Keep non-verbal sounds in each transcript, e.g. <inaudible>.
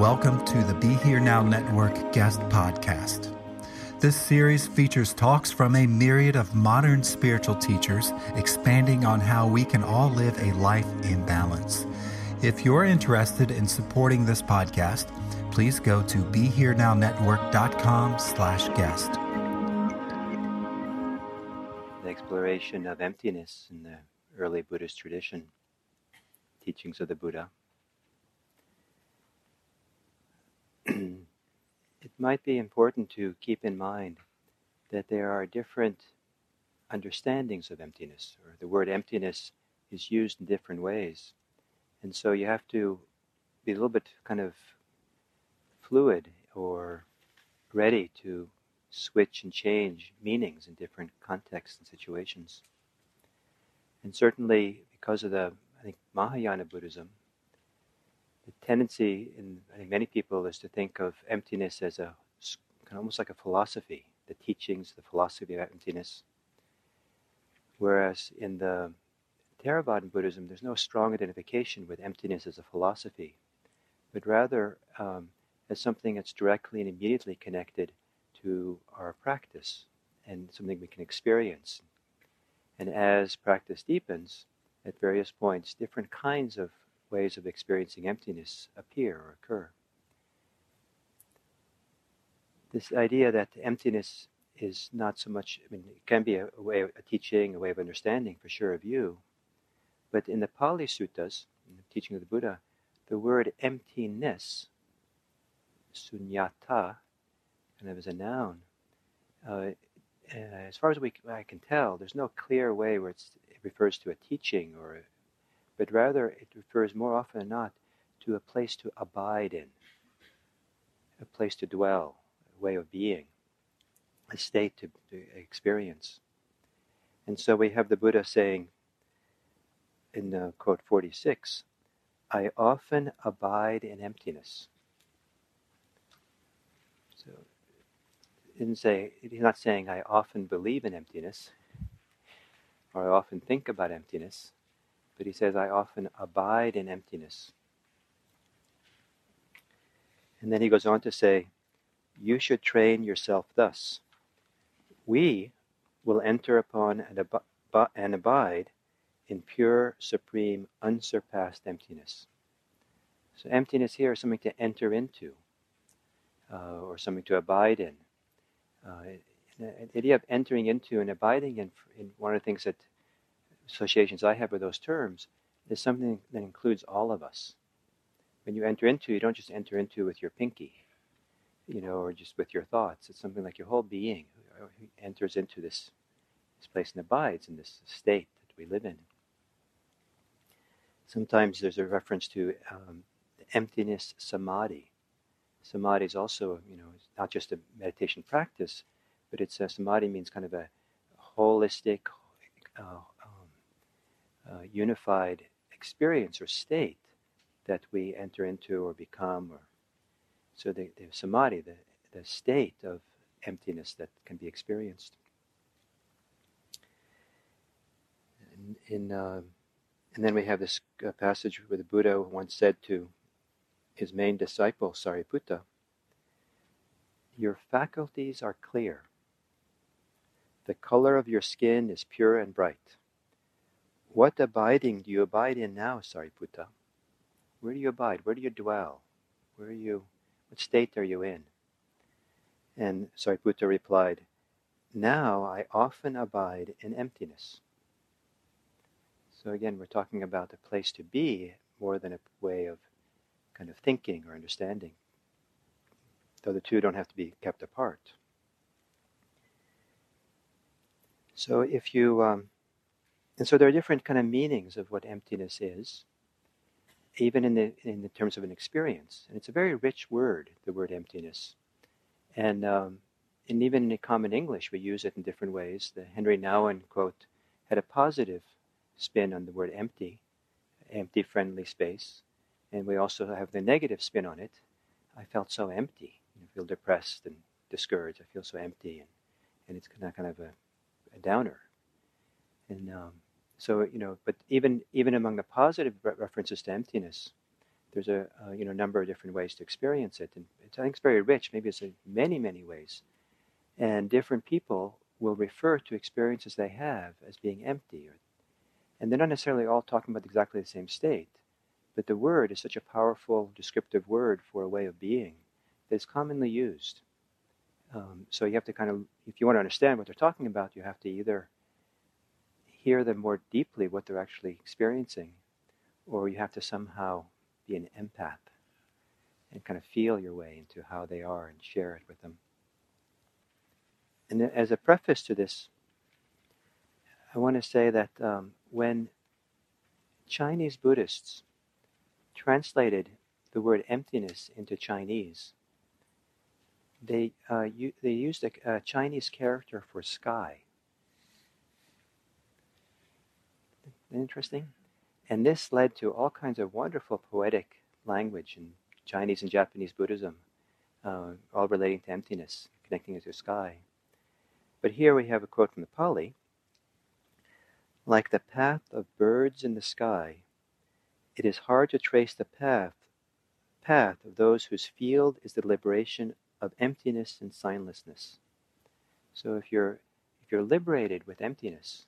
Welcome to the Be Here Now Network guest podcast. This series features talks from a myriad of modern spiritual teachers expanding on how we can all live a life in balance. If you're interested in supporting this podcast, please go to BeHereNowNetwork.com slash guest. The exploration of emptiness in the early Buddhist tradition, teachings of the Buddha. <clears throat> it might be important to keep in mind that there are different understandings of emptiness, or the word emptiness is used in different ways. And so you have to be a little bit kind of fluid or ready to switch and change meanings in different contexts and situations. And certainly, because of the, I think, Mahayana Buddhism, the tendency in many people is to think of emptiness as a kind of almost like a philosophy, the teachings, the philosophy of emptiness. Whereas in the Theravadan Buddhism, there's no strong identification with emptiness as a philosophy, but rather um, as something that's directly and immediately connected to our practice and something we can experience. And as practice deepens, at various points, different kinds of ways of experiencing emptiness appear or occur. This idea that emptiness is not so much, I mean, it can be a, a way, of, a teaching, a way of understanding for sure of you, but in the Pali Suttas, in the teaching of the Buddha, the word emptiness, sunyata, kind of as a noun, uh, as far as we, I can tell, there's no clear way where it refers to a teaching or but rather it refers more often than not to a place to abide in, a place to dwell, a way of being, a state to, experience. And so we have the Buddha saying in uh, quote 46 I often abide in emptiness. So didn't say, he's not saying I often believe in emptiness or I often think about emptiness but he says, I often abide in emptiness. And then he goes on to say, You should train yourself thus. We will enter upon and, ab- abide in pure, supreme, unsurpassed emptiness. So, emptiness here is something to enter into uh, or something to abide in. Uh, the idea of entering into and abiding in, in one of the things that associations I have with those terms is something that includes all of us. When you enter into, you don't just enter into with your pinky, you know, or just with your thoughts. It's something like your whole being enters into this, this place and abides in this state that we live in. Sometimes there's a reference to um, emptiness samadhi. Samadhi is also, you know, it's not just a meditation practice, but it's a samadhi means kind of a holistic, uh, uh, unified experience or state that we enter into or become. Or so the, the samadhi, the, the state of emptiness that can be experienced. In, in uh, and then we have this uh, passage where the Buddha once said to his main disciple, Sariputta, your faculties are clear. The color of your skin is pure and bright. What abiding do you abide in now, Sariputta? Where do you abide? Where do you dwell? Where are you? What state are you in? And Sariputta replied, Now I often abide in emptiness. So again, we're talking about a place to be more than a way of kind of thinking or understanding, though the two don't have to be kept apart. So if you, um, and so there are different kind of meanings of what emptiness is, even in the in the terms of an experience, and it's a very rich word, the word emptiness, and um, and even in common English we use it in different ways. The Henry Nouwen quote had a positive spin on the word empty, empty friendly space, and we also have the negative spin on it. I felt so empty. I feel depressed and discouraged. I feel so empty, and and it's kind of kind of a a downer. And um, so, you know, but even even among the positive references to emptiness, there's a, a, you know number of different ways to experience it, and it's, I think it's very rich. Maybe it's in many many ways, and different people will refer to experiences they have as being empty, or, and they're not necessarily all talking about exactly the same state, but the word is such a powerful descriptive word for a way of being that is commonly used. Um, so you have to kind of, if you want to understand what they're talking about, you have to either hear them more deeply what they're actually experiencing, or you have to somehow be an empath and kind of feel your way into how they are and share it with them. And as a preface to this, I want to say that um, when Chinese Buddhists translated the word emptiness into Chinese, they uh, u- they used a, a, Chinese character for sky. Interesting, and this led to all kinds of wonderful poetic language in Chinese and Japanese Buddhism, uh, all relating to emptiness, connecting it to sky. But here we have a quote from the Pali. Like the path of birds in the sky, it is hard to trace the path path of those whose field is the liberation of emptiness and signlessness. So if you're if you're liberated with emptiness,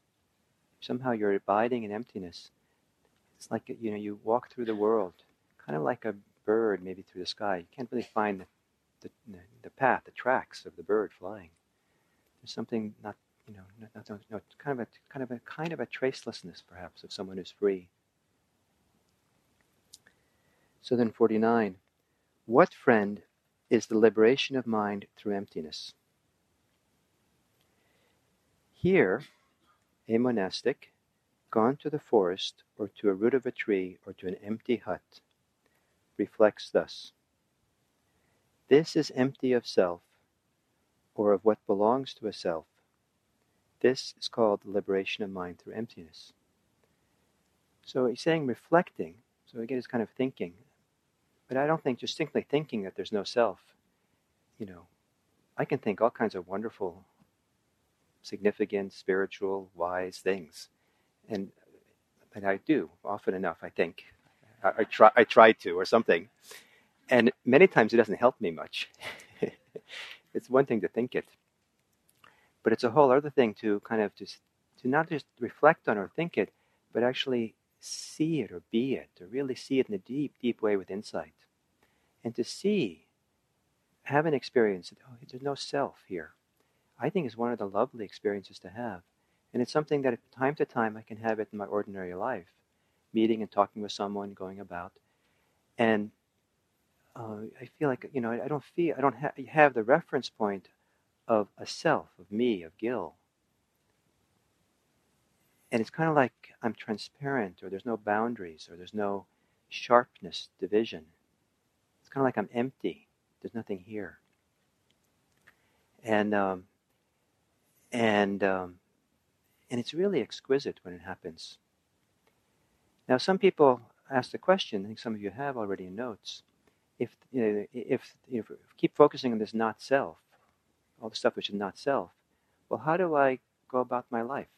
somehow you're abiding in emptiness. It's like you know you walk through the world, kind of like a bird maybe through the sky. You can't really find the, the, the path, the tracks of the bird flying. There's something not you know not, not, not, kind of a kind of a kind of a tracelessness perhaps of someone who's free. So then 49. What friend is the liberation of mind through emptiness. Here, a monastic, gone to the forest or to a root of a tree or to an empty hut, reflects thus This is empty of self, or of what belongs to a self. This is called the liberation of mind through emptiness. So he's saying reflecting. So again, it's kind of thinking. But I don't think just simply thinking that there's no self, you know, I can think all kinds of wonderful, significant, spiritual, wise things. And and I do often enough, I think. I, I try I try to or something. And many times it doesn't help me much. <laughs> it's one thing to think it. But it's a whole other thing to kind of just to not just reflect on or think it, but actually see it or be it, to really see it in a deep, deep way with insight. And to see, have an experience that, oh, there's no self here, I think is one of the lovely experiences to have. And it's something that time to time I can have it in my ordinary life, meeting and talking with someone, going about. And uh, I feel like, you know, I don't feel, I don't ha- have the reference point of a self, of me, of Gil, and it's kind of like I'm transparent, or there's no boundaries, or there's no sharpness, division. It's kind of like I'm empty. There's nothing here. And um, and um, and it's really exquisite when it happens. Now, some people ask the question. I think some of you have already in notes. If you know, if, if keep focusing on this not self, all the stuff which is not self, well, how do I go about my life?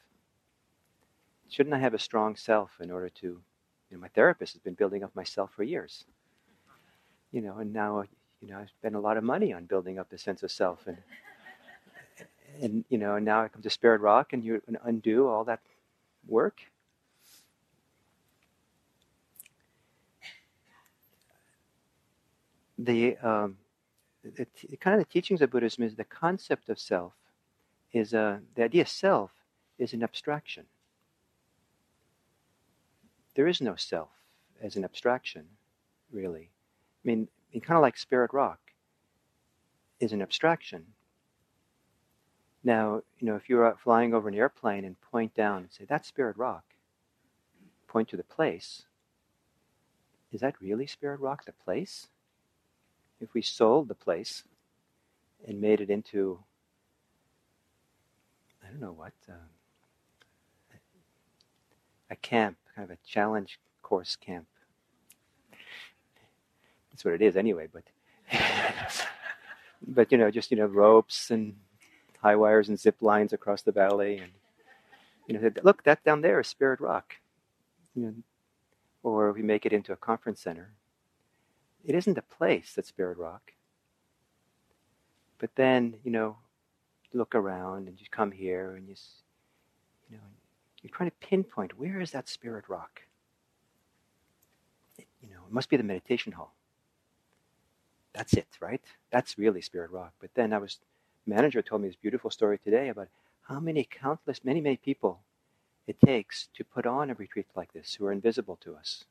shouldn't I have a strong self in order to, you know, my therapist has been building up myself for years. you know, and now, you know, I spend a lot of money on building up a sense of self, and and you know, now I come to Spirit Rock, and you undo all that work. The, um, kind of the teachings of Buddhism is the concept of self is a, the idea of self is an abstraction. There is no self as an abstraction, really. I mean, I mean kind of like Spirit Rock is an abstraction. Now, you know, if you're flying over an airplane and point down and say, that's Spirit Rock, point to the place, is that really Spirit Rock, the place? If we sold the place and made it into, I don't know what, uh, a camp, kind of a challenge course camp. That's what it is anyway, but <laughs> but you know, just you know, ropes and high wires and zip lines across the valley, and you know, look, that down there is Spirit Rock. You know, or we make it into a conference center. It isn't a place that's Spirit Rock. But then, you know, look around and you come here and you, you know, you're trying to pinpoint where is that Spirit Rock. It, you know, it must be the meditation hall. That's it, right? That's really Spirit Rock. But then I was manager told me this beautiful story today about how many countless, many, many people it takes to put on a retreat like this who are invisible to us.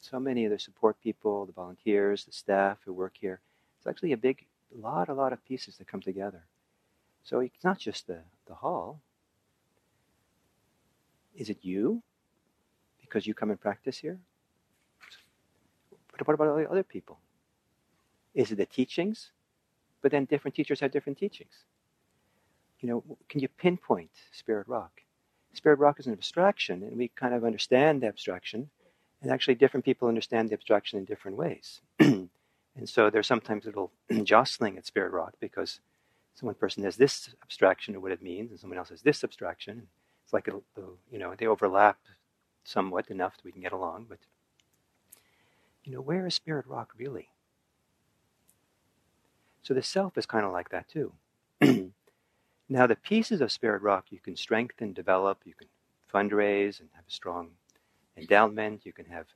So many of the support people, the volunteers, the staff who work here. It's actually a big, lot, a lot of pieces that come together. So it's not just the, the hall. Is it you? Because you come and practice here? But what about all the other people? Is it the teachings? But then different teachers have different teachings. You know, can you pinpoint Spirit Rock? Spirit Rock is an abstraction, and we kind of understand the abstraction, and actually different people understand the abstraction in different ways. <clears throat> and so there's sometimes a little <clears throat> jostling at Spirit Rock because one person has this abstraction of what it means, and someone else has this abstraction. It's like, it'll, you know, they overlap somewhat enough that we can get along, but, you know, where is Spirit Rock really? So the self is kind of like that too. Mm-hmm. <clears throat> now, the pieces of Spirit Rock you can strengthen, develop, you can fundraise and have a strong endowment, you can have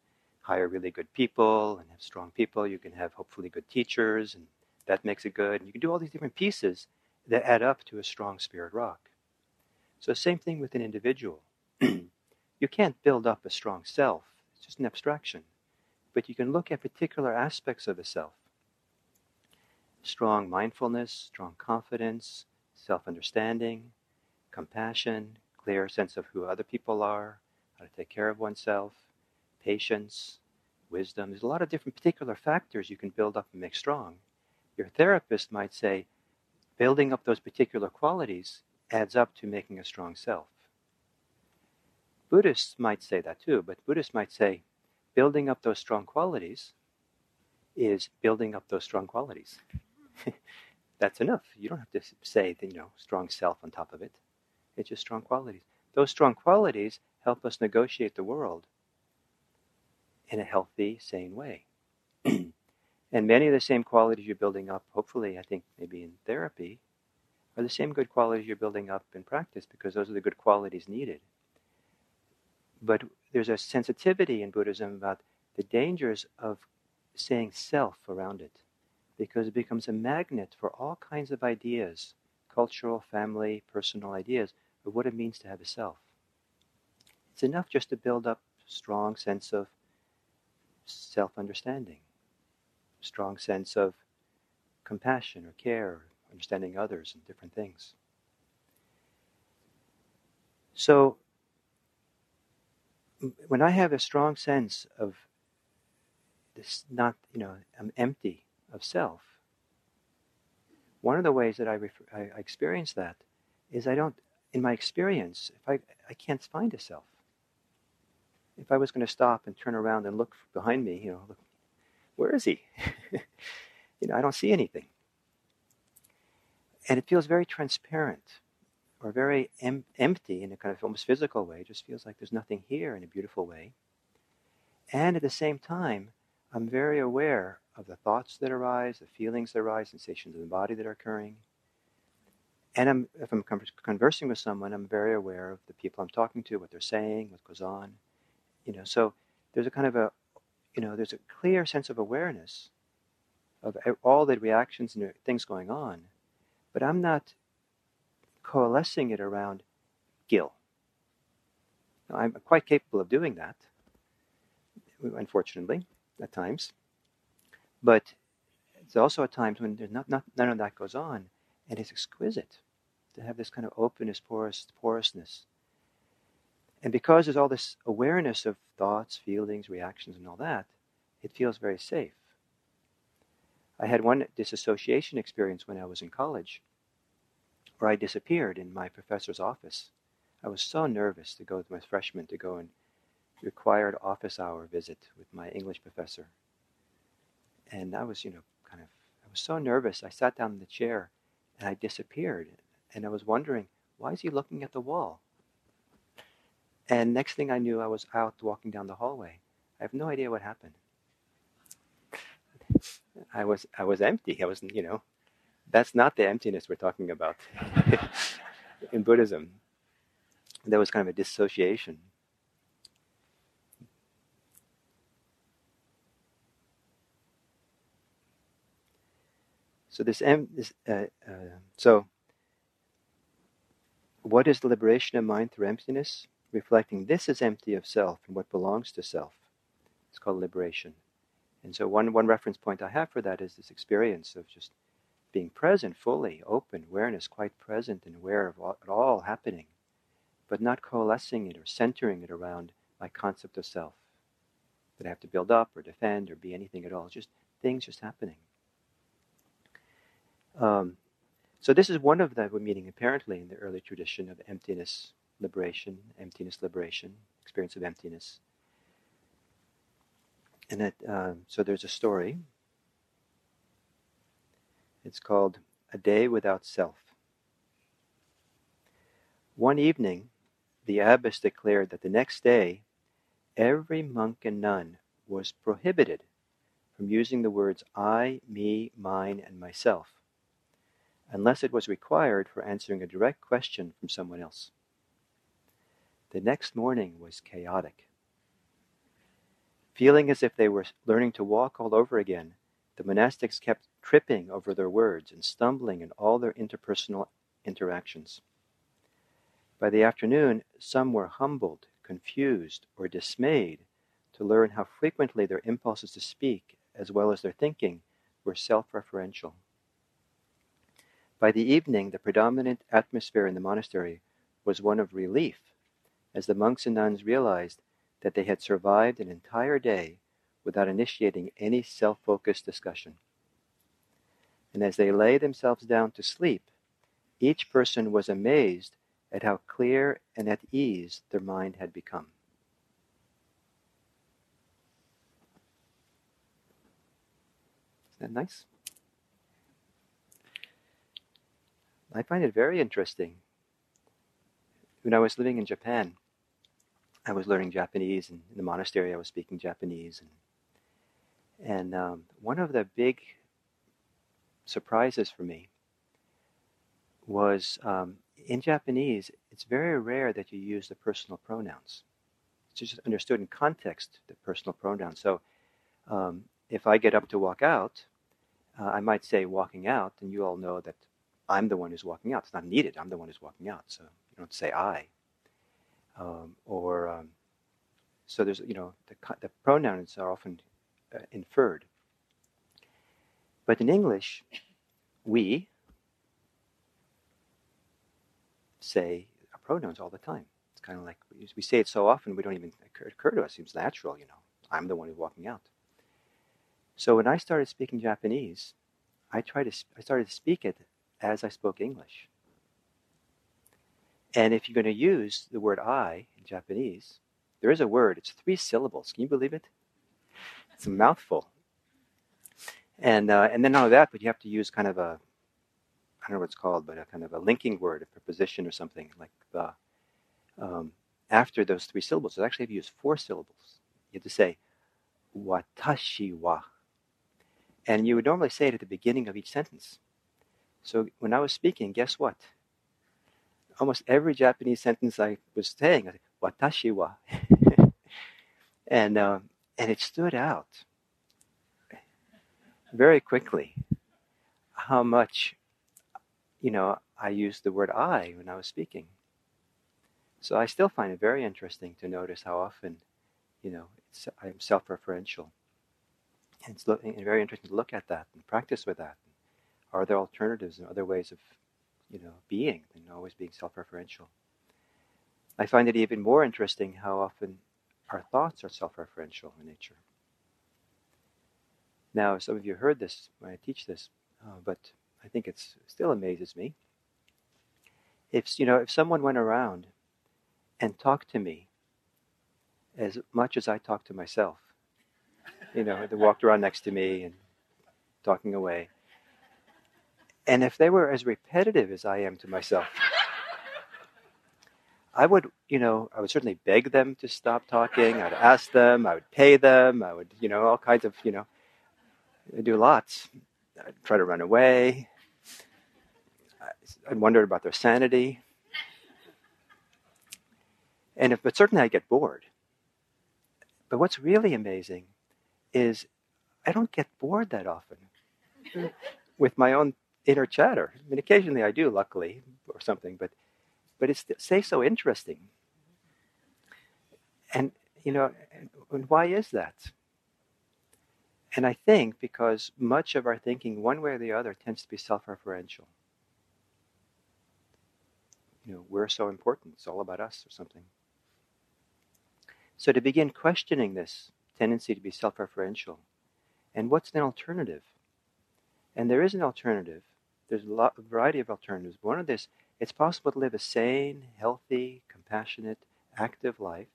hire really good people and have strong people, you can have hopefully good teachers, and that makes it good. And you can do all these different pieces that add up to a strong Spirit Rock. So, same thing with an individual. <clears throat> you can't build up a strong self, it's just an abstraction. But you can look at particular aspects of a self strong mindfulness, strong confidence, self understanding, compassion, clear sense of who other people are, how to take care of oneself, patience, wisdom. There's a lot of different particular factors you can build up and make strong. Your therapist might say, building up those particular qualities adds up to making a strong self. Buddhists might say that too, but Buddhists might say, building up those strong qualities is building up those strong qualities. <laughs> that's enough. You don't have to say, the you know, strong self on top of it. It's just strong qualities. Those strong qualities help us negotiate the world in a healthy, sane way. <clears throat> and many of the same qualities you're building up, hopefully, I think maybe in therapy, are the same good qualities you're building up in practice because those are the good qualities needed. But there's a sensitivity in Buddhism about the dangers of saying self around it because it becomes a magnet for all kinds of ideas cultural, family, personal ideas of what it means to have a self. It's enough just to build up strong sense of self understanding, strong sense of compassion or care, understanding others and different things. So, when I have a strong sense of this, not, you know, I'm empty of self. One of the ways that I, refer, I, I experience that is I don't, in my experience, if I, I can't find a self. If I was going to stop and turn around and look behind me, you know, look, where is he? <laughs> you know, I don't see anything. And it feels very transparent or very em- empty in a kind of almost physical way. It just feels like there's nothing here in a beautiful way. And at the same time, I'm very aware of the thoughts that arise, the feelings that arise, sensations in the body that are occurring. And I'm, if I'm conversing with someone, I'm very aware of the people I'm talking to, what they're saying, what goes on. You know, so there's a kind of a, you know, there's a clear sense of awareness of all the reactions and things going on, but I'm not coalescing it around. Now, I'm quite capable of doing that, unfortunately, at times. But it's also at times when there's not, not, none of that goes on, and it's exquisite to have this kind of openness, porous, porousness. And because there's all this awareness of thoughts, feelings, reactions, and all that, it feels very safe. I had one disassociation experience when I was in college where I disappeared in my professor's office. I was so nervous to go with my freshman to go and required office hour visit with my English professor. And I was, you know, kind of, I was so nervous. I sat down in the chair and I disappeared. And I was wondering, why is he looking at the wall? And next thing I knew, I was out walking down the hallway. I have no idea what happened. I was I was empty. I wasn't, you know, that's not the emptiness we're talking about <laughs> in Buddhism. There was kind of a dissociation. So this, uh, uh, so what is the liberation of mind through emptiness? Reflecting this is empty of self and what belongs to self. It's called liberation. And so one, one reference point I have for that is this experience of just being present fully, open, awareness, quite present and aware of all, all happening, but not coalescing it or centering it around my concept of self that I have to build up or defend or be anything at all. Just things just happening. Um, so this is one of the meaning apparently in the early tradition of emptiness liberation, emptiness liberation, experience of emptiness. And that, uh, so there's a story it's called A Day Without Self. One evening, the abbess declared that the next day, every monk and nun was prohibited from using the words I, me, mine, and myself, unless it was required for answering a direct question from someone else. The next morning was chaotic. Feeling as if they were learning to walk all over again, the monastics kept tripping over their words and stumbling in all their interpersonal interactions. By the afternoon, some were humbled, confused, or dismayed to learn how frequently their impulses to speak, as well as their thinking, were self referential. By the evening, the predominant atmosphere in the monastery was one of relief, as the monks and nuns realized that they had survived an entire day without initiating any self focused discussion. And as they lay themselves down to sleep, each person was amazed at how clear and at ease their mind had become. Isn't that nice? I find it very interesting. When I was living in Japan, I was learning Japanese, and in the monastery, I was speaking Japanese. And and um, one of the big surprises for me was um, in Japanese, it's very rare that you use the personal pronouns. It's just understood in context, the personal pronouns. So um, if I get up to walk out, uh, I might say walking out, and you all know that I'm the one who's walking out. It's not needed. I'm the one who's walking out. So you don't say I. Um, or um, so there's you know the, the pronouns are often uh, inferred. But in English, we say our pronouns all the time. It's kind of like we say it so often we don't even occur, occur to us. It seems natural, you know. I'm the one who's walking out. So when I started speaking Japanese, I tried to I started to speak it as I spoke English. And if you're going to use the word I in Japanese, there is a word. It's three syllables. Can you believe it? It's a mouthful. And uh, and then not only that, but you have to use kind of a I don't know what it's called, but a kind of a linking word, a preposition or something like the um, after those three syllables. So actually, have to use four syllables. You have to say watashi wa. And you would normally say it at the beginning of each sentence. So when I was speaking, guess what? Almost every Japanese sentence I was saying, I said, watashi wa. <laughs> and, um, and it stood out very quickly how much, you know, I used the word I when I was speaking. So I still find it very interesting to notice how often, you know, I'm self-referential. And it's and very interesting to look at that and practice with that. Are there alternatives and other ways of, you know, being than always being self-referential? I find it even more interesting how often our thoughts are self-referential in nature. Now, some of you heard this when I teach this, uh, but I think it still amazes me. If you know, if someone went around and talked to me as much as I talk to myself, you know, they walked around next to me and talking away, and if they were as repetitive as I am to myself, I would, you know, I would certainly beg them to stop talking. I'd ask them. I would pay them. I would, you know, all kinds of, you know, I do lots. I'd try to run away. I'd wonder about their sanity. And if, but certainly I get bored. But what's really amazing is I don't get bored that often <laughs> with my own inner chatter. I mean, occasionally I do, luckily, or something, but but it's say so interesting. And you know, and why is that? And I think because much of our thinking, one way or the other, tends to be self-referential. You know, we're so important; it's all about us, or something. So to begin questioning this tendency to be self-referential, and what's an alternative? And there is an alternative. There's a, lot, a variety of alternatives. One of this it's possible to live a sane, healthy, compassionate, active life,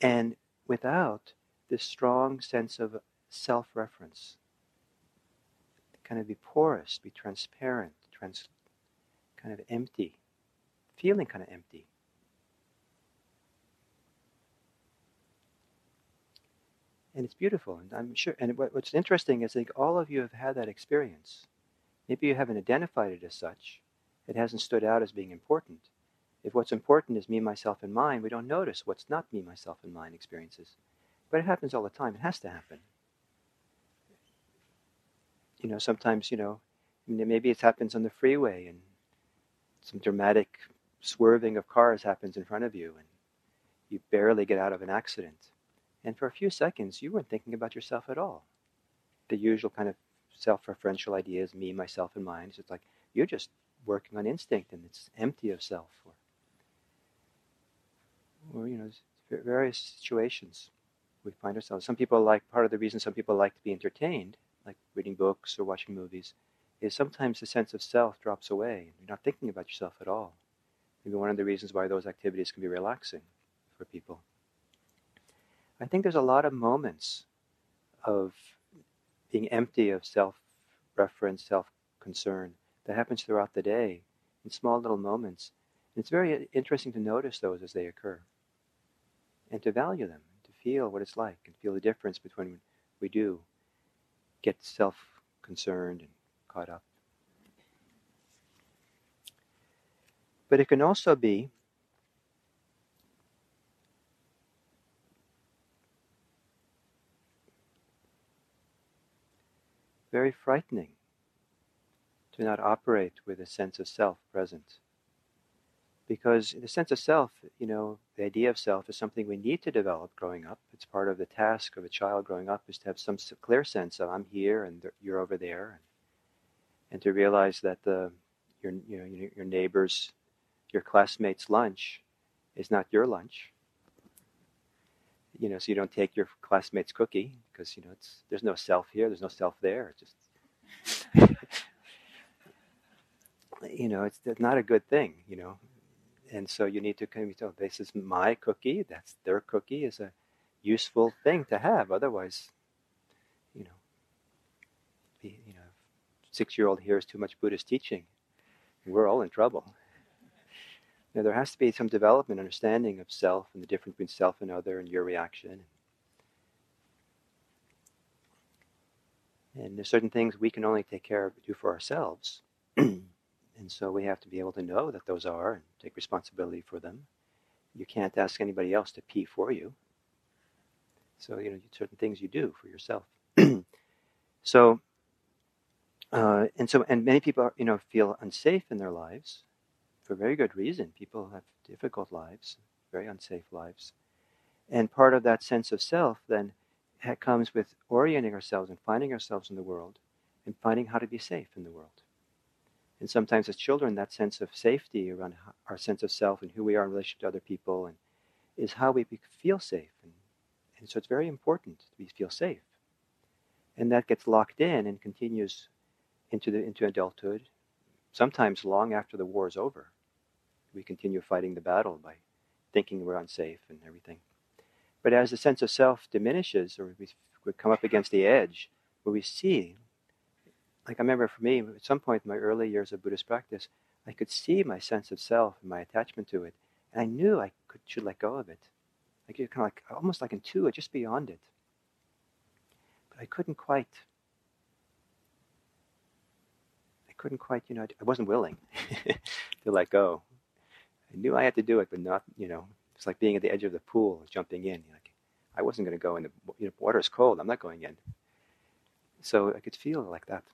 and without this strong sense of self reference. Kind of be porous, be transparent, trans- kind of empty, feeling kind of empty. And it's beautiful, and I'm sure. And what's interesting is, I think all of you have had that experience. Maybe you haven't identified it as such, it hasn't stood out as being important. If what's important is me, myself, and mine, we don't notice what's not me, myself, and mine experiences. But it happens all the time. It has to happen. You know, sometimes, you know, maybe it happens on the freeway and some dramatic swerving of cars happens in front of you and you barely get out of an accident. And for a few seconds, you weren't thinking about yourself at all. The usual kind of self referential ideas, me, myself, and mine. It's like you're just working on instinct and it's empty of self or, or you know various situations we find ourselves. Some people like part of the reason some people like to be entertained like reading books or watching movies is sometimes the sense of self drops away and you're not thinking about yourself at all. Maybe one of the reasons why those activities can be relaxing for people. I think there's a lot of moments of being empty of self reference self concern that happens throughout the day in small little moments. And it's very interesting to notice those as they occur and to value them, to feel what it's like and feel the difference between when we do get self concerned and caught up. But it can also be very frightening to not operate with a sense of self present. Because the sense of self, you know, the idea of self is something we need to develop growing up. It's part of the task of a child growing up is to have some clear sense of I'm here and you're over there, and, to realize that the your you know your neighbor's your classmate's lunch is not your lunch. You know, so you don't take your classmate's cookie because you know it's there's no self here, there's no self there. It's just <laughs> you know, it's, not a good thing, you know. And so you need to come. tell, this is my cookie, that's their cookie, is a useful thing to have. Otherwise, you know, be, you know, six-year-old hears too much Buddhist teaching, we're all in trouble. Now, there has to be some development, understanding of self and the difference between self and other and your reaction. And there's certain things we can only take care of, do for ourselves. <clears throat> and so we have to be able to know that those are and take responsibility for them. You can't ask anybody else to pee for you. So, you know, certain things you do for yourself. <clears throat> so, uh, and so, and many people, are, you know, feel unsafe in their lives for very good reason. People have difficult lives, very unsafe lives. And part of that sense of self then comes with orienting ourselves and finding ourselves in the world and finding how to be safe in the world. And sometimes as children, that sense of safety around our sense of self and who we are in relation to other people and is how we feel safe. And, and so it's very important to feel safe. And that gets locked in and continues into, the, into adulthood, sometimes long after the war is over. We continue fighting the battle by thinking we're unsafe and everything. But as the sense of self diminishes, or we, we come up against the edge, where we see, like I remember for me, at some point in my early years of Buddhist practice, I could see my sense of self and my attachment to it, and I knew I could should let go of it. Like kind of like almost like intuit, just beyond it. But I couldn't quite. I couldn't quite, you know, I wasn't willing <laughs> to let go. I knew I had to do it, but not, you know, it's like being at the edge of the pool, jumping in. Like, I wasn't going to go in. The you know, water is cold. I'm not going in. So I could feel like that.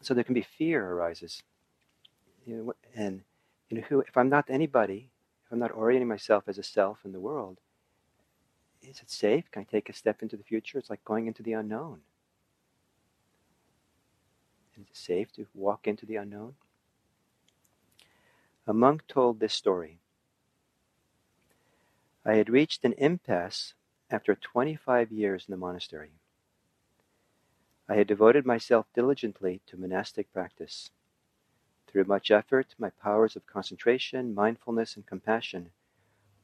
So there can be fear arises. You know, and you know, who if I'm not anybody, if I'm not orienting myself as a self in the world, is it safe? Can I take a step into the future? It's like going into the unknown. Is it safe to walk into the unknown? A monk told this story. I had reached an impasse after 25 years in the monastery. I had devoted myself diligently to monastic practice. Through much effort, my powers of concentration, mindfulness, and compassion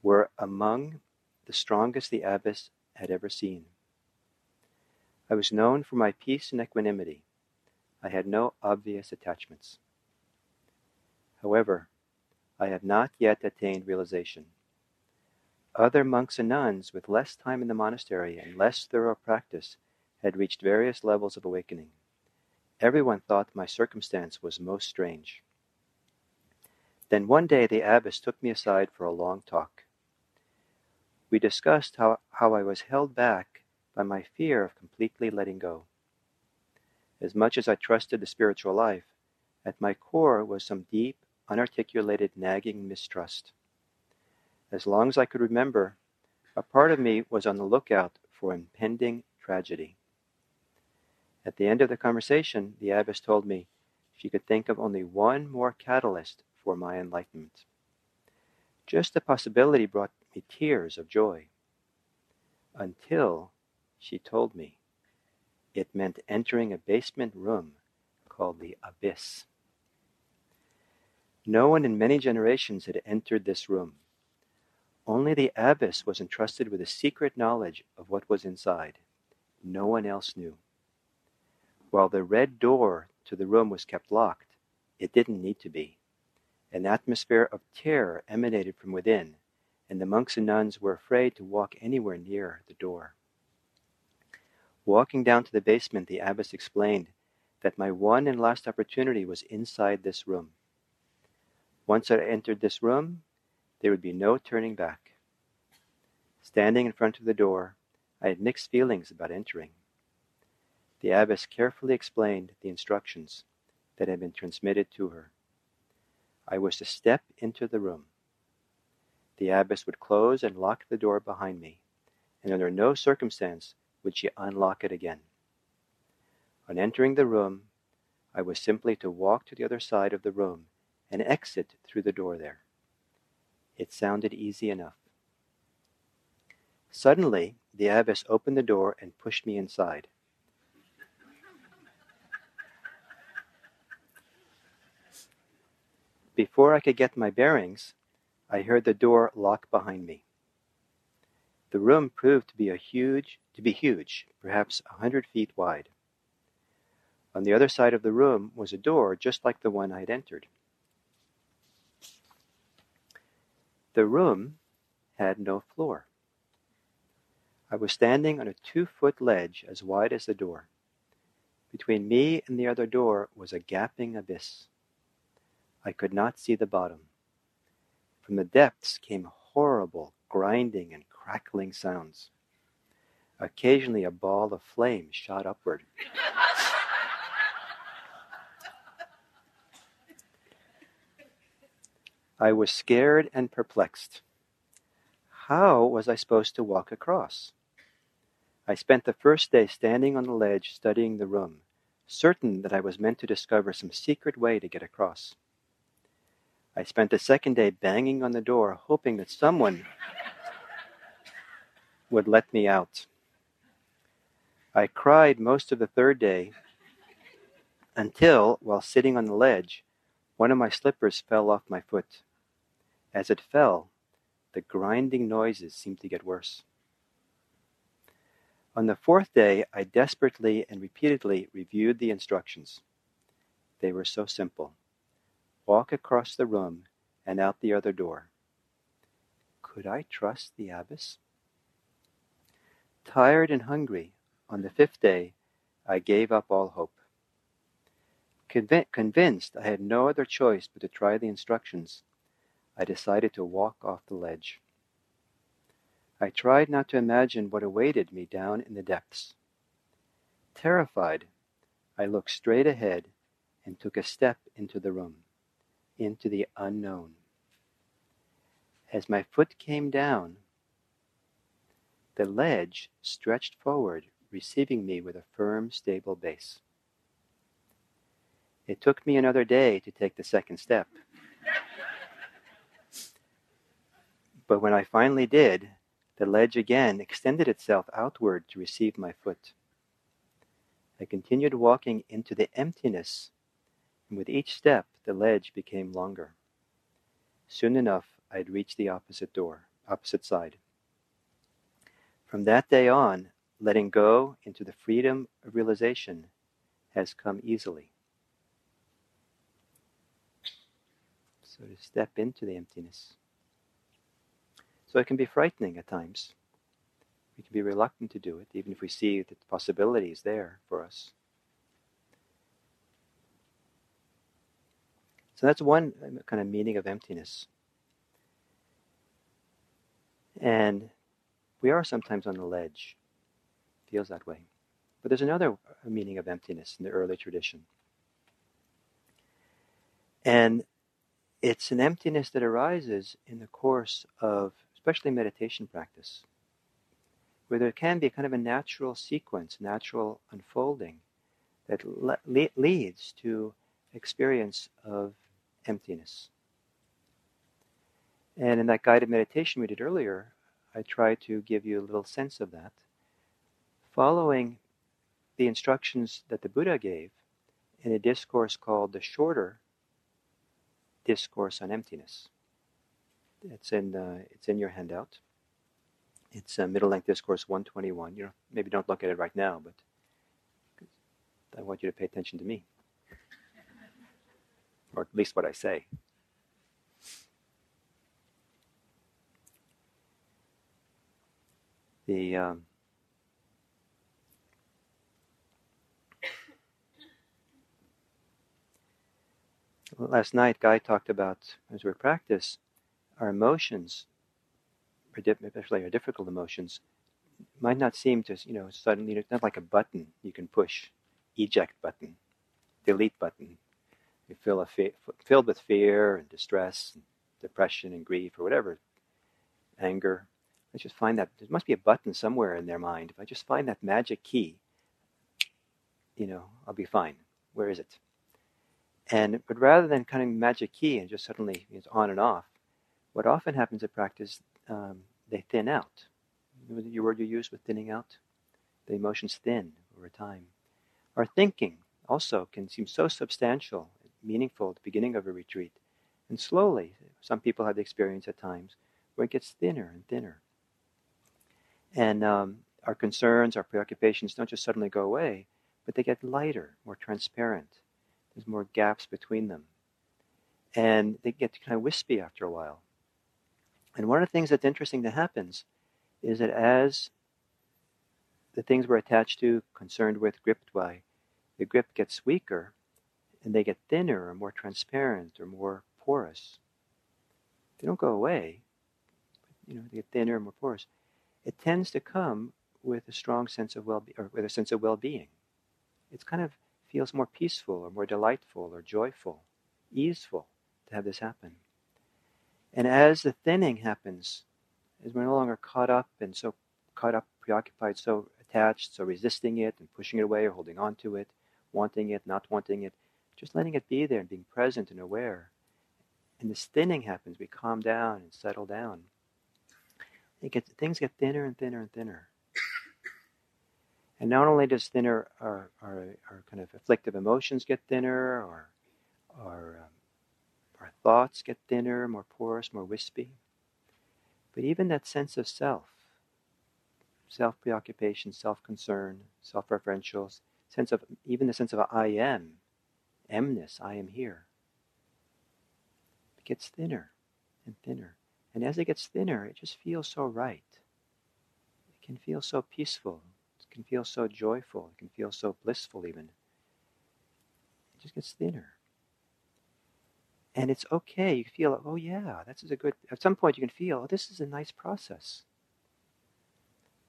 were among the strongest the abbess had ever seen. I was known for my peace and equanimity. I had no obvious attachments. However, I have not yet attained realization. Other monks and nuns with less time in the monastery and less thorough practice had reached various levels of awakening. Everyone thought my circumstance was most strange. Then one day the abbess took me aside for a long talk. We discussed how, how I was held back by my fear of completely letting go. As much as I trusted the spiritual life, at my core was some deep, unarticulated, nagging mistrust. As long as I could remember, a part of me was on the lookout for impending tragedy. At the end of the conversation, the abbess told me she could think of only one more catalyst for my enlightenment. Just the possibility brought me tears of joy. Until she told me it meant entering a basement room called the abyss. No one in many generations had entered this room. Only the abbess was entrusted with a secret knowledge of what was inside. No one else knew. While the red door to the room was kept locked, it didn't need to be. An atmosphere of terror emanated from within, and the monks and nuns were afraid to walk anywhere near the door. Walking down to the basement, the abbess explained that my one and last opportunity was inside this room. Once I entered this room, there would be no turning back. Standing in front of the door, I had mixed feelings about entering. The abbess carefully explained the instructions that had been transmitted to her. I was to step into the room. The abbess would close and lock the door behind me, and under no circumstance would she unlock it again. On entering the room, I was simply to walk to the other side of the room and exit through the door there. It sounded easy enough. Suddenly, the abbess opened the door and pushed me inside. Before I could get my bearings, I heard the door lock behind me. The room proved to be a huge to be huge, perhaps a hundred feet wide. On the other side of the room was a door just like the one I had entered. The room had no floor. I was standing on a two foot ledge as wide as the door. Between me and the other door was a gaping abyss. I could not see the bottom. From the depths came horrible grinding and crackling sounds. Occasionally, a ball of flame shot upward. <laughs> I was scared and perplexed. How was I supposed to walk across? I spent the first day standing on the ledge studying the room, certain that I was meant to discover some secret way to get across. I spent the second day banging on the door, hoping that someone would let me out. I cried most of the third day until, while sitting on the ledge, one of my slippers fell off my foot. As it fell, the grinding noises seemed to get worse. On the fourth day, I desperately and repeatedly reviewed the instructions. They were so simple walk across the room and out the other door. Could I trust the abbess? Tired and hungry, on the fifth day, I gave up all hope. Conv- convinced I had no other choice but to try the instructions, I decided to walk off the ledge. I tried not to imagine what awaited me down in the depths. Terrified, I looked straight ahead and took a step into the room into the unknown. As my foot came down, the ledge stretched forward, receiving me with a firm, stable base. It took me another day to take the second step. But when I finally did, the ledge again extended itself outward to receive my foot. I continued walking into the emptiness and with each step the ledge became longer. Soon enough, I had reached the opposite door, opposite side. From that day on, letting go into the freedom of realization has come easily. So to step into the emptiness. So it can be frightening at times. We can be reluctant to do it, even if we see that the possibility is there for us. So that's one uh, kind of meaning of emptiness. And we are sometimes on the ledge. Feels that way. But there's another uh, meaning of emptiness in the early tradition. And it's an emptiness that arises in the course of, especially meditation practice, where there can be a kind of a natural sequence, natural unfolding that le- leads to experience of emptiness. And in that guided meditation we did earlier, I tried to give you a little sense of that, following the instructions that the Buddha gave in a discourse called the Shorter Discourse on Emptiness. It's in uh, it's in your handout. It's a middle length discourse 121. You know, maybe don't look at it right now, but I want you to pay attention to me or at least what I say. The um, <coughs> last night, Guy talked about as we practice our emotions, especially our difficult emotions, might not seem to you know suddenly it's not like a button you can push, eject button, delete button, you feel fe- filled with fear and distress, and depression and grief or whatever, anger. Let's just find that there must be a button somewhere in their mind. If I just find that magic key, you know, I'll be fine. Where is it? And but rather than kind of magic key and just suddenly it's on and off, what often happens in practice, um, they thin out. Your word you use with thinning out, the emotions thin over time. Our thinking also can seem so substantial meaningful at the beginning of a retreat. And slowly, some people have the experience at times where it gets thinner and thinner. And um, our concerns, our preoccupations don't just suddenly go away, but they get lighter, more transparent. There's more gaps between them. And they get kind of wispy after a while. And one of the things that's interesting that happens is that as the things we're attached to, concerned with, gripped by, the grip gets weaker and they get thinner or more transparent or more porous. They don't go away, but, you know, they get thinner and more porous. It tends to come with a strong sense of well or with a sense of well-being. It kind of feels more peaceful or more delightful or joyful, easeful to have this happen. And as the thinning happens, as we're no longer caught up and so caught up, preoccupied, so attached, so resisting it and pushing it away or holding on to it, wanting it, not wanting it, just letting it be there and being present and aware. And this thinning happens, we calm down and settle down. It gets, things get thinner and thinner and thinner. And not only does thinner our, our, our kind of afflictive emotions get thinner, or our, um, our thoughts get thinner, more porous, more wispy, but even that sense of self, self preoccupation, self concern, self referential, sense of even the sense of I am, amness, I am here, it gets thinner and thinner. And as it gets thinner, it just feels so right. It can feel so peaceful. It can feel so joyful. It can feel so blissful, even. It just gets thinner. And it's okay. You feel, oh, yeah, this is a good. At some point, you can feel, oh, this is a nice process.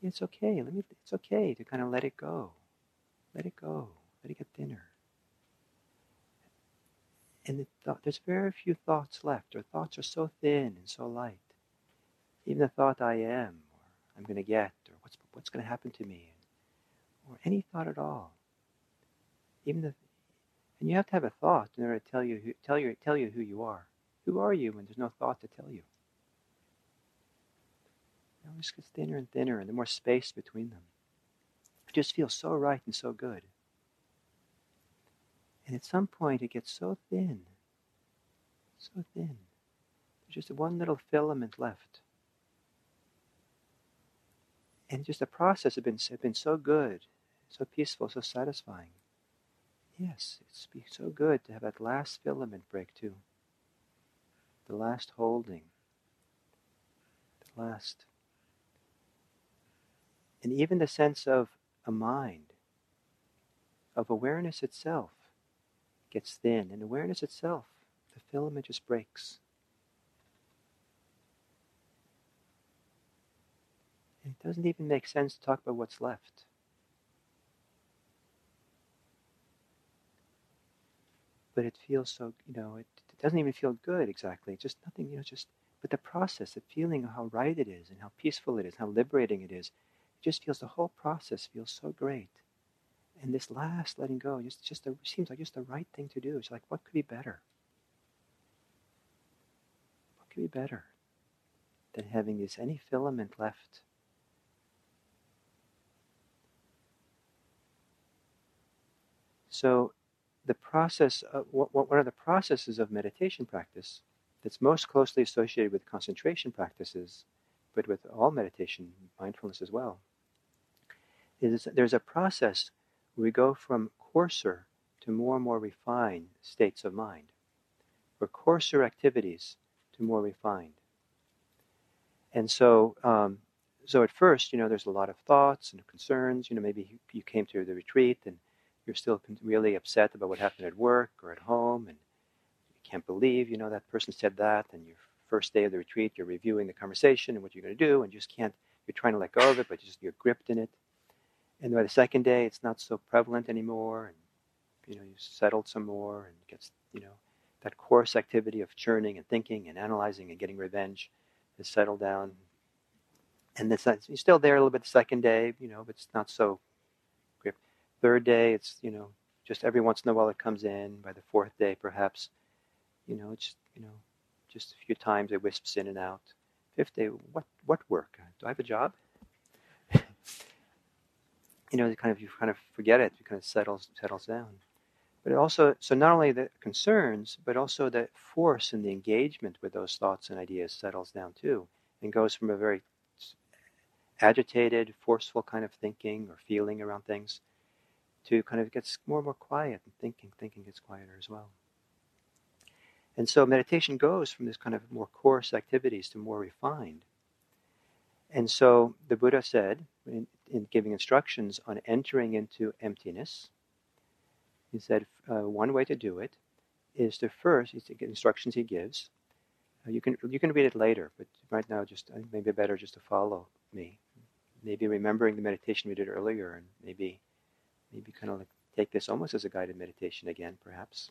It's okay. Let me. It's okay to kind of let it go. Let it go. Let it get thinner. And the th- there's very few thoughts left. Our thoughts are so thin and so light. Even the thought I am, or I'm going to get, or what's, what's going to happen to me, or any thought at all. Even the, and you have to have a thought in order to tell you, who, tell you, tell you who you are. Who are you when there's no thought to tell you? It always gets thinner and thinner, and the more space between them. It just feels so right and so good. And at some point, it gets so thin, so thin. There's just one little filament left. And just the process has been, has been so good, so peaceful, so satisfying. Yes, it's be so good to have that last filament break too. The last holding. The last. And even the sense of a mind, of awareness itself gets thin, and awareness itself, the filament just breaks. And it doesn't even make sense to talk about what's left. But it feels so, you know, it, it doesn't even feel good exactly. Just nothing, you know, just, but the process, the feeling of how right it is and how peaceful it is, how liberating it is, it just feels, the whole process feels so great. And this last letting go just just a, seems like just the right thing to do. It's like, what could be better? What could be better than having this any filament left? So, the process, of, what one of the processes of meditation practice that's most closely associated with concentration practices, but with all meditation, mindfulness as well, is there's a process where we go from coarser to more and more refined states of mind, or coarser activities to more refined. And so, um, so at first, you know, there's a lot of thoughts and concerns. You know, maybe you came to the retreat and you're still really upset about what happened at work or at home, and you can't believe, you know, that person said that. And your first day of the retreat, you're reviewing the conversation and what you're going to do, and you just can't. You're trying to let go of it, but you just, you're gripped in it. And by the second day, it's not so prevalent anymore, and you know you've settled some more, and gets you know that coarse activity of churning and thinking and analyzing and getting revenge has settled down. And not, you're still there a little bit the second day, you know, but it's not so. Third day, it's you know just every once in a while it comes in. By the fourth day, perhaps, you know, it's you know just a few times it wisps in and out. Fifth day, what what work? Do I have a job? <laughs> you know, kind of you kind of forget it, it kind of settles settles down. But also, so not only the concerns, but also the force and the engagement with those thoughts and ideas settles down too, and goes from a very agitated, forceful kind of thinking or feeling around things to kind of gets more and more quiet and thinking, thinking gets quieter as well. And so meditation goes from this kind of more coarse activities to more refined. And so the Buddha said in, in giving instructions on entering into emptiness He said uh, one way to do it is to first, instructions he gives. Uh, you can you can read it later, but right now, just uh, maybe better just to follow me. Maybe remembering the meditation we did earlier, and maybe maybe kind of like take this almost as a guided meditation again, perhaps.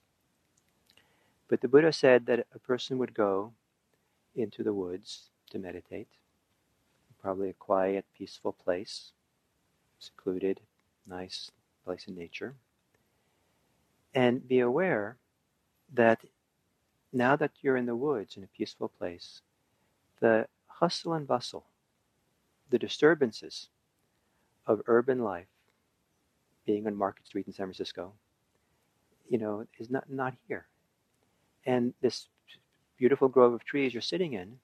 But the Buddha said that a person would go into the woods to meditate, probably a quiet, peaceful place, secluded, nice place in nature, and be aware that now that you're in the woods in a peaceful place, the hustle and bustle, the disturbances of urban life, being on Market Street in San Francisco, you know, is not, not here. And this beautiful grove of trees you're sitting in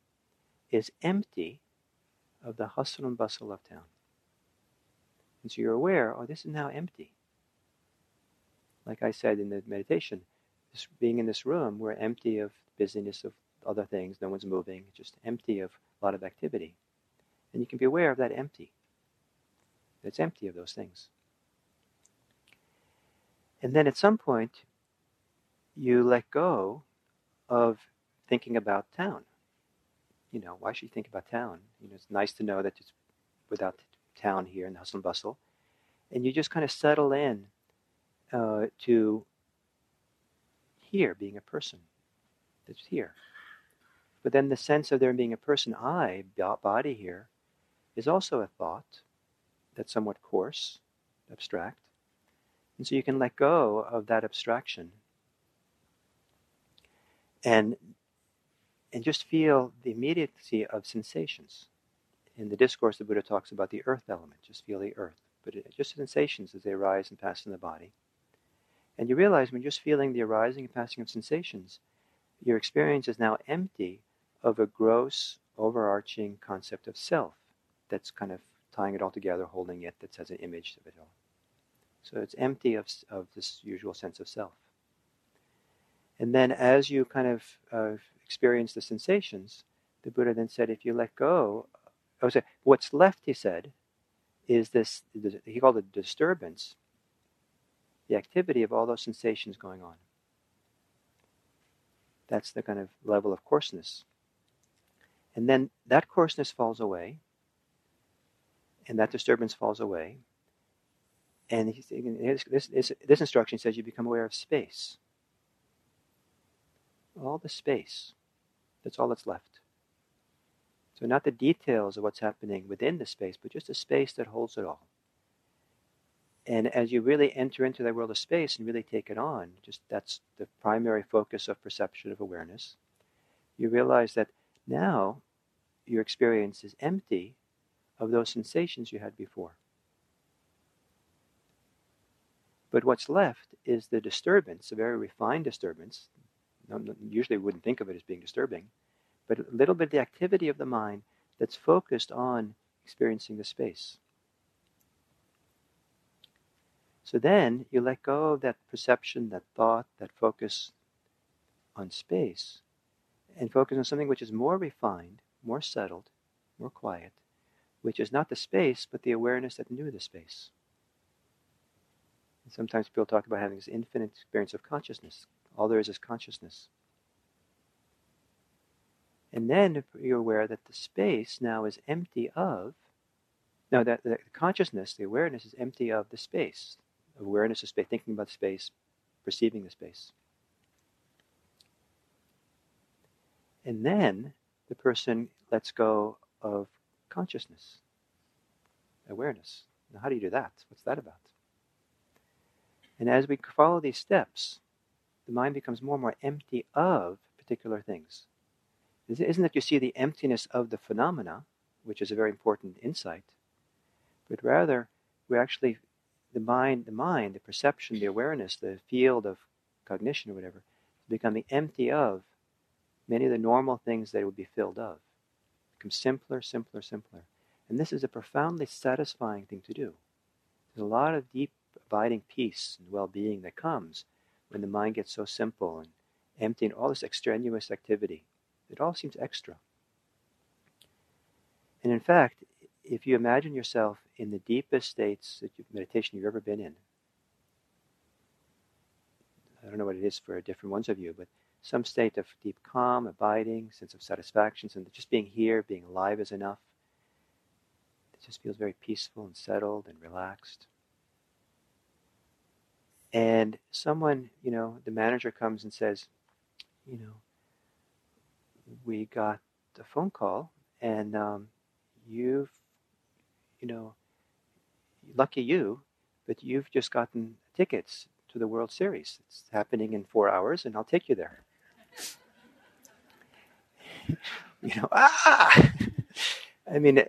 is empty of the hustle and bustle of town. And so you're aware, oh, this is now empty. Like I said in the meditation, this, being in this room, we're empty of busyness of other things. No one's moving, just empty of a lot of activity. And you can be aware of that empty. It's empty of those things. And then at some point, you let go of thinking about town. You know, why should you think about town? You know, it's nice to know that it's without town here in the hustle and bustle. And you just kind of settle in uh, to here being a person that's here. But then the sense of there being a person, I, body here, is also a thought that's somewhat coarse, abstract. And so you can let go of that abstraction and and just feel the immediacy of sensations. In the discourse, the Buddha talks about the earth element. Just feel the earth, but it, just sensations as they arise and pass in the body. And you realize when you're just feeling the arising and passing of sensations, your experience is now empty of a gross, overarching concept of self that's kind of tying it all together, holding it, that has an image of it all. So it's empty of, of this usual sense of self. And then as you kind of uh, experience the sensations, the Buddha then said, if you let go, oh, sorry, what's left, he said, is this, he called it disturbance, the activity of all those sensations going on. That's the kind of level of coarseness. And then that coarseness falls away, and that disturbance falls away. And this, this, this instruction says you become aware of space all the space. That's all that's left. So, not the details of what's happening within the space, but just the space that holds it all. And as you really enter into that world of space and really take it on, just that's the primary focus of perception of awareness, you realize that now your experience is empty of those sensations you had before. But what's left is the disturbance, a very refined disturbance, usually we wouldn't think of it as being disturbing, but a little bit of the activity of the mind that's focused on experiencing the space. So then you let go of that perception, that thought, that focus on space, and focus on something which is more refined, more settled, more quiet, which is not the space, but the awareness that knew the space. And sometimes people talk about having this infinite experience of consciousness. All there is is consciousness. And then you're aware that the space now is empty of, no, that the consciousness, the awareness is empty of the space. Awareness of space, thinking about space, perceiving the space. And then the person lets go of consciousness, awareness. Now, how do you do that? What's that about? And as we follow these steps, the mind becomes more and more empty of particular things. It isn't that you see the emptiness of the phenomena, which is a very important insight, but rather we actually the mind, the mind, the perception, the awareness, the field of cognition or whatever, is becoming empty of many of the normal things that it would be filled of. It becomes simpler, simpler, simpler. And this is a profoundly satisfying thing to do. There's a lot of deep abiding peace and well-being that comes when the mind gets so simple and empty and all this extraneous activity. It all seems extra. And in fact, if you imagine yourself in the deepest states of meditation you've ever been in, I don't know what it is for different ones of you, but some state of deep calm, abiding, sense of satisfaction, and just being here, being alive is enough. It just feels very peaceful and settled and relaxed. And someone, you know, the manager comes and says, you know, we got a phone call and um, you've, you know, lucky you, but you've just gotten tickets to the World Series. It's happening in four hours, and I'll take you there. <laughs> you know, ah! <laughs> I mean,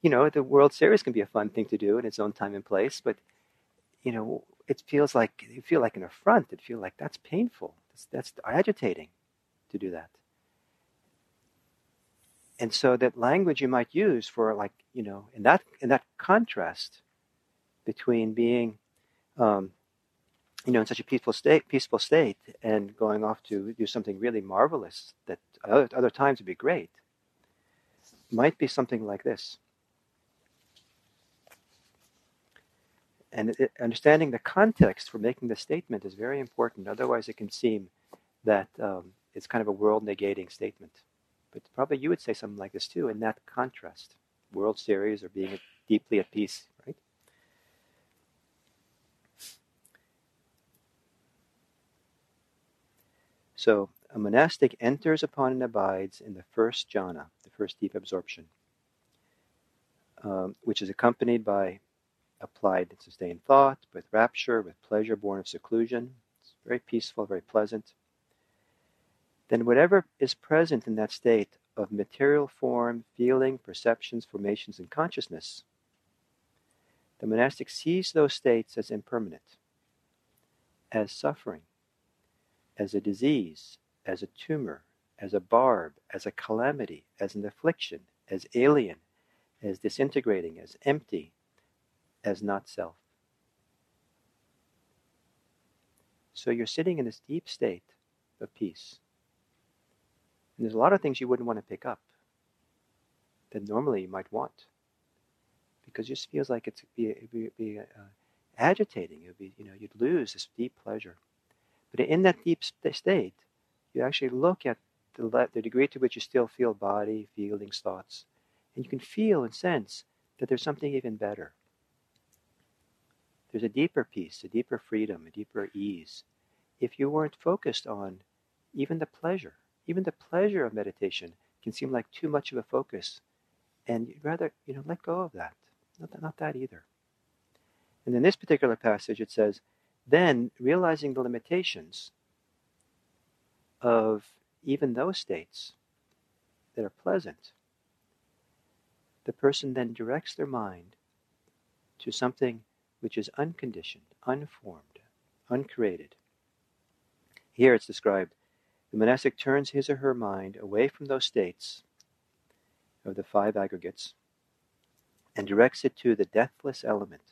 you know, the World Series can be a fun thing to do in its own time and place, but you know, it feels like you feel like an affront. It feels like that's painful. That's, that's agitating to do that. And so that language you might use for like you know in that in that contrast between being um, you know in such a peaceful state peaceful state and going off to do something really marvelous that other, other times would be great might be something like this. And it, understanding the context for making the statement is very important. Otherwise, it can seem that um, it's kind of a world negating statement. But probably you would say something like this too, in that contrast World Series or being deeply at peace, right? So, a monastic enters upon and abides in the first jhana, the first deep absorption, um, which is accompanied by applied sustained thought, with rapture, with pleasure born of seclusion. It's very peaceful, very pleasant. Then, whatever is present in that state of material form, feeling, perceptions, formations, and consciousness, the monastic sees those states as impermanent, as suffering, as a disease, as a tumor, as a barb, as a calamity, as an affliction, as alien, as disintegrating, as empty, as not self. So you're sitting in this deep state of peace. And there's a lot of things you wouldn't want to pick up that normally you might want because it just feels like it's be, be, be uh, agitating. It'd be, you know, you'd lose this deep pleasure. But in that deep state, you actually look at the, the degree to which you still feel body, feelings, thoughts, and you can feel and sense that there's something even better. There's a deeper peace, a deeper freedom, a deeper ease. If you weren't focused on even the pleasure, even the pleasure of meditation can seem like too much of a focus, and you'd rather, you know, let go of that. Not that, not that either. And in this particular passage, it says, then realizing the limitations of even those states that are pleasant, the person then directs their mind to something which is unconditioned, unformed, uncreated. Here it's described the monastic turns his or her mind away from those states of the five aggregates and directs it to the deathless element.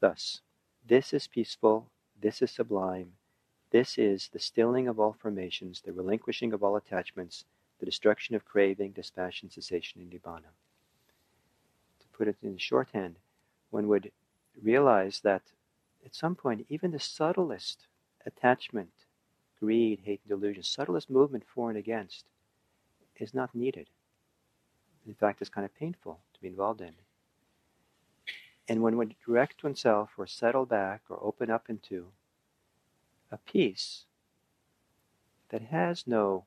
Thus, this is peaceful, this is sublime, this is the stilling of all formations, the relinquishing of all attachments, the destruction of craving, dispassion, cessation, and nibbana. To put it in shorthand, one would realize that at some point, even the subtlest attachment, greed, hate, and delusion, subtlest movement for and against, is not needed. In fact, it's kind of painful to be involved in. And one direct oneself or settle back or open up into a peace that has no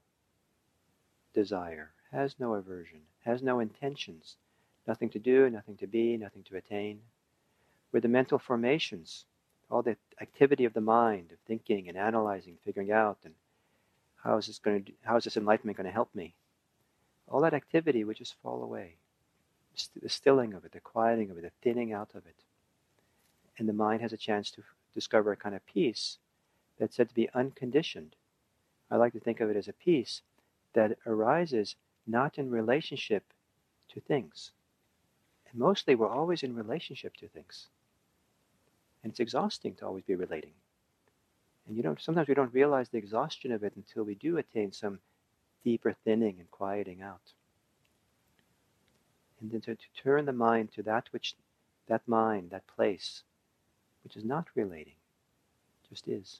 desire, has no aversion, has no intentions, nothing to do, nothing to be, nothing to attain, where the mental formations, all the activity of the mind, of thinking and analyzing, figuring out, and how is this going to, how is this enlightenment going to help me? All that activity would just fall away. The stilling of it, the quieting of it, the thinning out of it. And the mind has a chance to discover a kind of peace that's said to be unconditioned. I like to think of it as a peace that arises not in relationship to things. And mostly we're always in relationship to things. And it's exhausting to always be relating. And you don't sometimes we don't realize the exhaustion of it until we do attain some deeper thinning and quieting out. And then to, to turn the mind to that which that mind, that place, which is not relating, just is.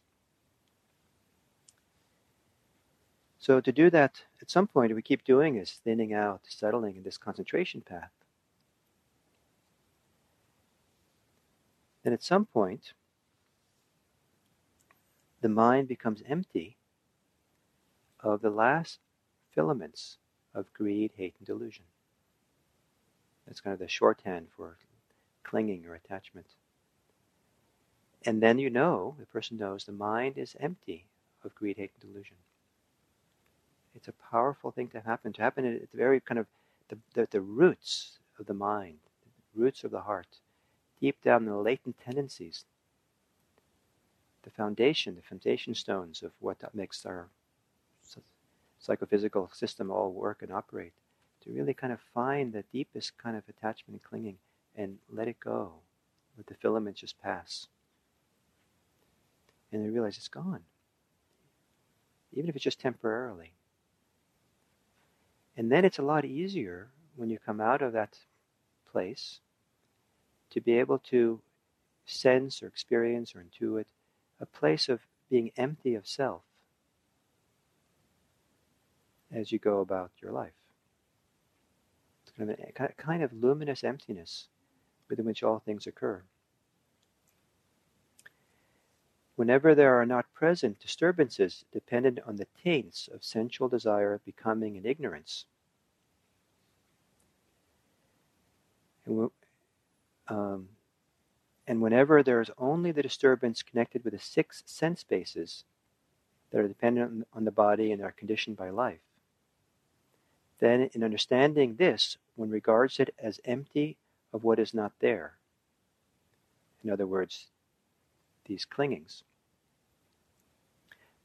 So to do that, at some point, if we keep doing this, thinning out, settling in this concentration path, Then at some point, the mind becomes empty of the last filaments of greed, hate, and delusion. That's kind of the shorthand for clinging or attachment. And then you know, the person knows, the mind is empty of greed, hate, and delusion. It's a powerful thing to happen. To happen at the very kind of the, the, the roots of the mind, the roots of the heart, deep down the latent tendencies, the foundation, the foundation stones of what makes our psychophysical system all work and operate. To really kind of find the deepest kind of attachment and clinging and let it go. Let the filaments just pass. And they realize it's gone. Even if it's just temporarily. And then it's a lot easier when you come out of that place to be able to sense or experience or intuit a place of being empty of self as you go about your life. It's kind of a kind of luminous emptiness within which all things occur. Whenever there are not present disturbances dependent on the taints of sensual desire, becoming, and ignorance, and, um, and whenever there is only the disturbance connected with the six sense bases that are dependent on the body and are conditioned by life, then in understanding this, one regards it as empty of what is not there. In other words, these clingings.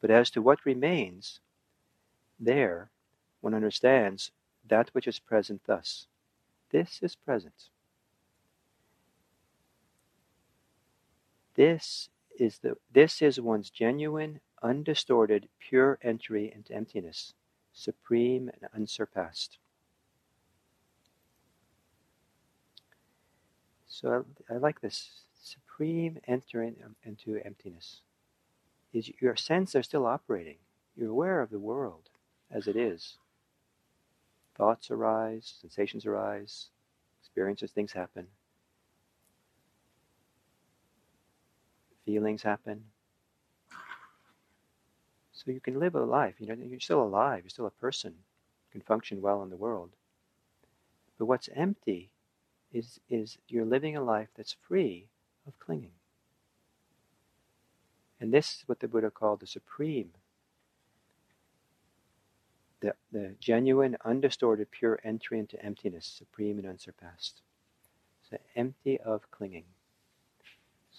But as to what remains, there one understands that which is present thus. This is present. This is the this is one's genuine, undistorted, pure entry into emptiness, supreme and unsurpassed. So I, I like this supreme entering into emptiness. Is your sense are still operating. You're aware of the world as it is. Thoughts arise, sensations arise, experiences, things happen. Feelings happen. So you can live a life. You know, you're still alive. You're still a person. You can function well in the world. But what's empty is, is you're living a life that's free of clinging. And this is what the Buddha called the supreme, the, the genuine, undistorted, pure entry into emptiness, supreme and unsurpassed. So empty of clinging.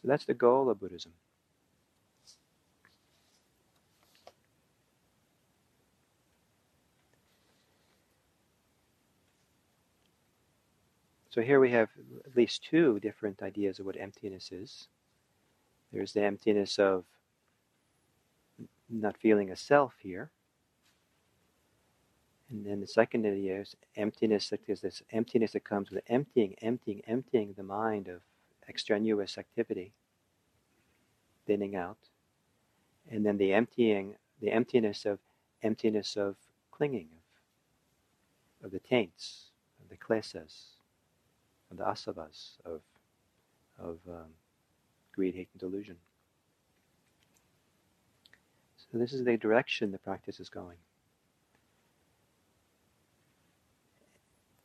So that's the goal of Buddhism. So here we have at least two different ideas of what emptiness is. There's the emptiness of not feeling a self here. And then the second idea is emptiness, that is this emptiness that comes with emptying, emptying, emptying the mind of extraneous activity, thinning out. And then the emptying, the emptiness of emptiness of clinging, of, of the taints, of the klesas, of the asavas of of um, greed, hate, and delusion. So this is the direction the practice is going.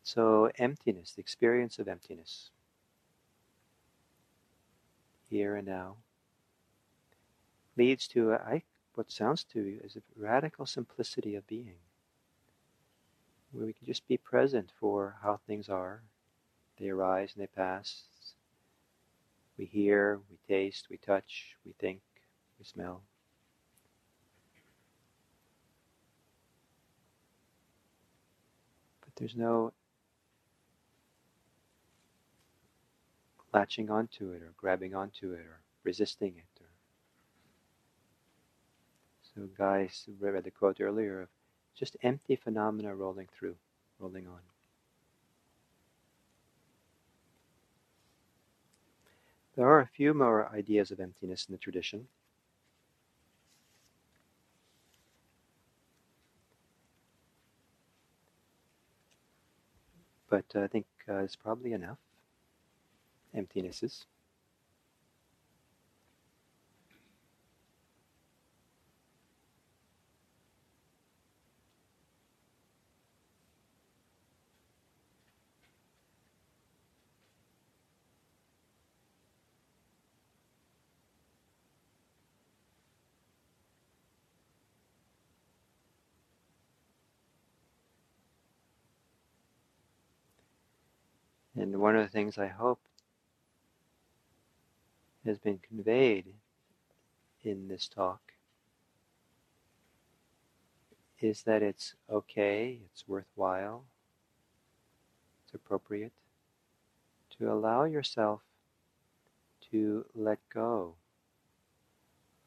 So emptiness, the experience of emptiness, here and now, leads to uh, I, what sounds to you as a radical simplicity of being, where we can just be present for how things are they arise and they pass. We hear, we taste, we touch, we think, we smell. But there's no latching onto it or grabbing onto it or resisting it. Or so Guy read the quote earlier of just empty phenomena rolling through, rolling on. There are a few more ideas of emptiness in the tradition. But uh, I think uh, it's probably enough. Emptinesses. And one of the things I hope has been conveyed in this talk is that it's okay, it's worthwhile, it's appropriate to allow yourself to let go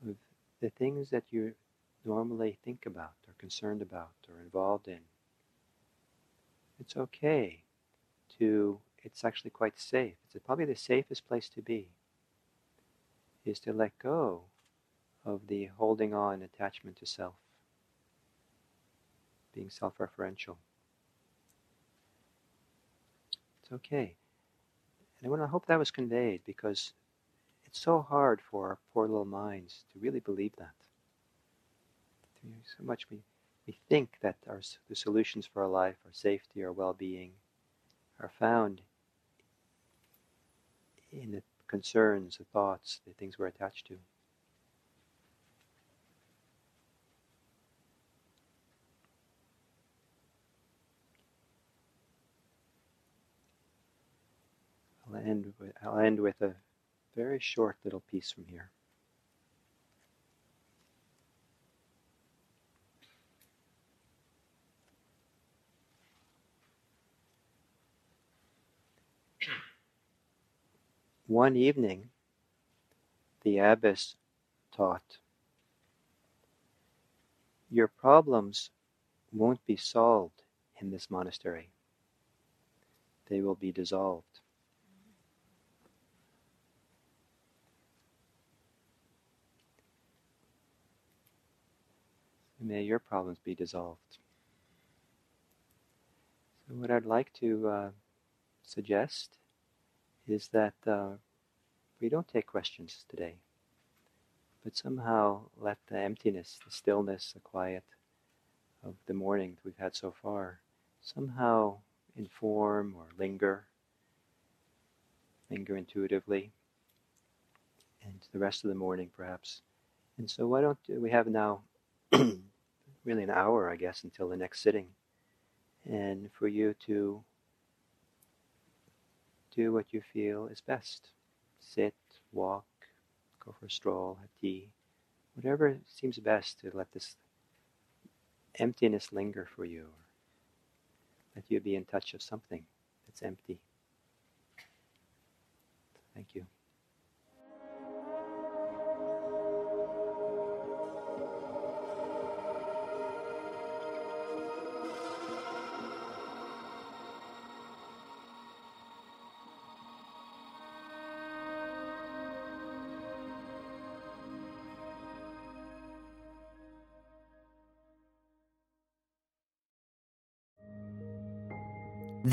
of the things that you normally think about or concerned about or involved in. It's okay to it's actually quite safe. It's probably the safest place to be, is to let go of the holding on attachment to self, being self referential. It's okay. And I hope that was conveyed because it's so hard for our poor little minds to really believe that. So much we, we think that our, the solutions for our life, our safety, our well being, are found in the concerns, the thoughts, the things we're attached to. I'll end with, I'll end with a very short little piece from here. One evening, the abbess taught, Your problems won't be solved in this monastery, they will be dissolved. May your problems be dissolved. So, what I'd like to uh, suggest is that uh, we don't take questions today, but somehow let the emptiness, the stillness, the quiet of the morning that we've had so far somehow inform or linger, linger intuitively, and the rest of the morning perhaps. And so, why don't we have now <clears throat> really an hour, I guess, until the next sitting, and for you to do what you feel is best. Sit, walk, go for a stroll, have tea, whatever seems best to let this emptiness linger for you. Or let you be in touch of something that's empty. Thank you.